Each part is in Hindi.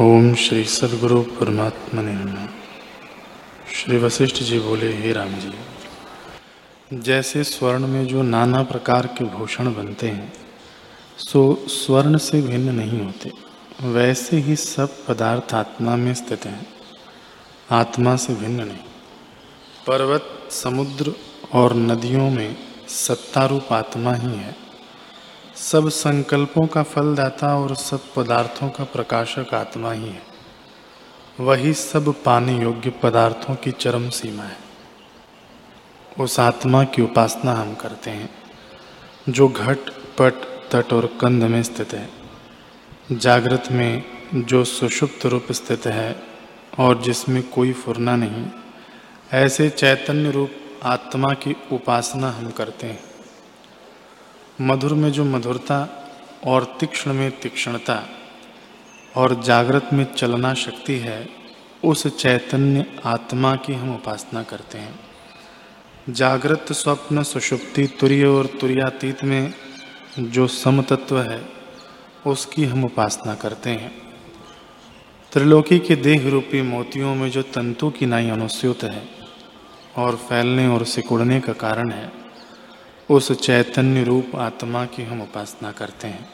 ओम श्री सदगुरु परमात्मा ने श्री वशिष्ठ जी बोले, हे राम जी जैसे स्वर्ण में जो नाना प्रकार के भूषण बनते हैं, सो स्वर्ण से भिन्न नहीं होते। वैसे ही सब पदार्थ आत्मा में स्थित हैं। आत्मा से भिन्न नहीं। पर्वत, समुद्र और नदियों में सत्तारूप आत्मा ही है। सब संकल्पों का फलदाता और सब पदार्थों का प्रकाशक आत्मा ही है। वही सब पाने योग्य पदार्थों की चरम सीमा है। उस आत्मा की उपासना हम करते हैं, जो घट, पट, तट और कंद में स्थित है। जागृत में जो सुषुप्त रूप स्थित है और जिसमें कोई फुरना नहीं, ऐसे चैतन्य रूप आत्मा की उपासना हम करते हैं। मधुर में जो मधुरता और तीक्ष्ण में तीक्ष्णता और जागृत में चलना शक्ति है, उस चैतन्य आत्मा की हम उपासना करते हैं। जागृत स्वप्न सुषुप्ति तुर्य और तुरैयातीत में जो समतत्व है, उसकी हम उपासना करते हैं। त्रिलोकी के देह रूपी मोतियों में जो तंतु की नाई अनुस्यूत है और फैलने और सिकुड़ने का कारण है उस चैतन्य रूप आत्मा की हम उपासना करते हैं,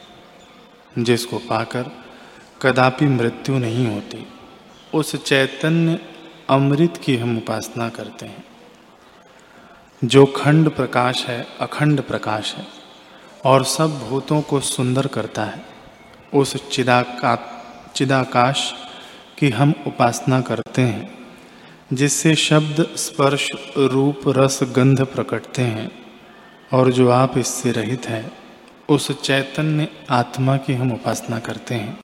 जिसको पाकर कदापि मृत्यु नहीं होती। उस चैतन्य अमृत की हम उपासना करते हैं। जो खंड प्रकाश है, अखंड प्रकाश है, और सब भूतों को सुंदर करता है, उस चिदाका, चिदाकाश की हम उपासना करते हैं, जिससे शब्द, स्पर्श, रूप, रस, गंध प्रकटते हैं। और जो आप इससे रहित हैं उस चैतन्य आत्मा की हम उपासना करते हैं।